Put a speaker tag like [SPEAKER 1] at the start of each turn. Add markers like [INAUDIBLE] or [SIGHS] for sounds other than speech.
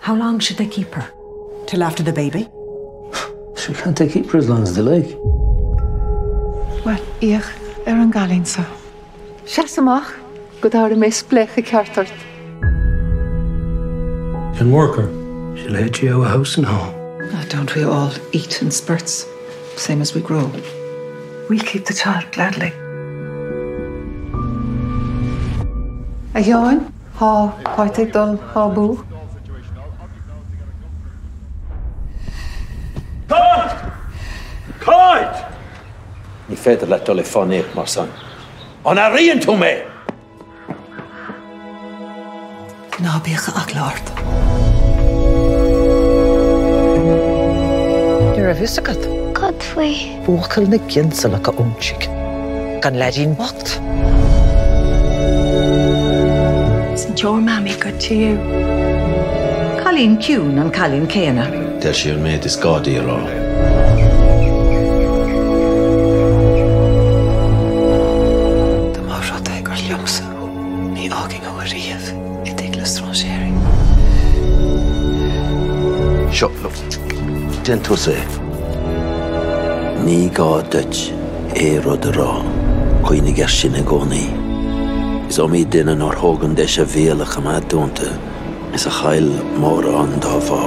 [SPEAKER 1] How long should they keep her? Till after the baby? [SIGHS]
[SPEAKER 2] She can't they keep her as long as they like?
[SPEAKER 3] Well, ich er an galinn sa. Seasamach go dáir mis blecha ceartart.
[SPEAKER 2] Can work her. She'll head you out of house and home.
[SPEAKER 3] Oh, don't we all eat in spurts, same as we grow? We'll keep the child gladly. A Johan, ha poitig dul ha bú.
[SPEAKER 4] An a rion tú mé!
[SPEAKER 3] Ná bícha ach láart.
[SPEAKER 5] Nuair a bhisagad
[SPEAKER 6] Cad faoi.
[SPEAKER 5] buchail na ginsa le go únseig. Gan ledín bocht.
[SPEAKER 6] Isn't your mammy good to you?
[SPEAKER 1] Colleen Cún an Colleen Céna.
[SPEAKER 7] Der siar méid is gádaí ará.
[SPEAKER 3] Tá Ni Akinga och rev ett äggloss
[SPEAKER 7] Sherry. Tjofloft. Den tosse. Niga dötch erodra. Koiniga shinegoni. Som i denna norrhagen dessa vela kamadonte. Isa khail mora andava.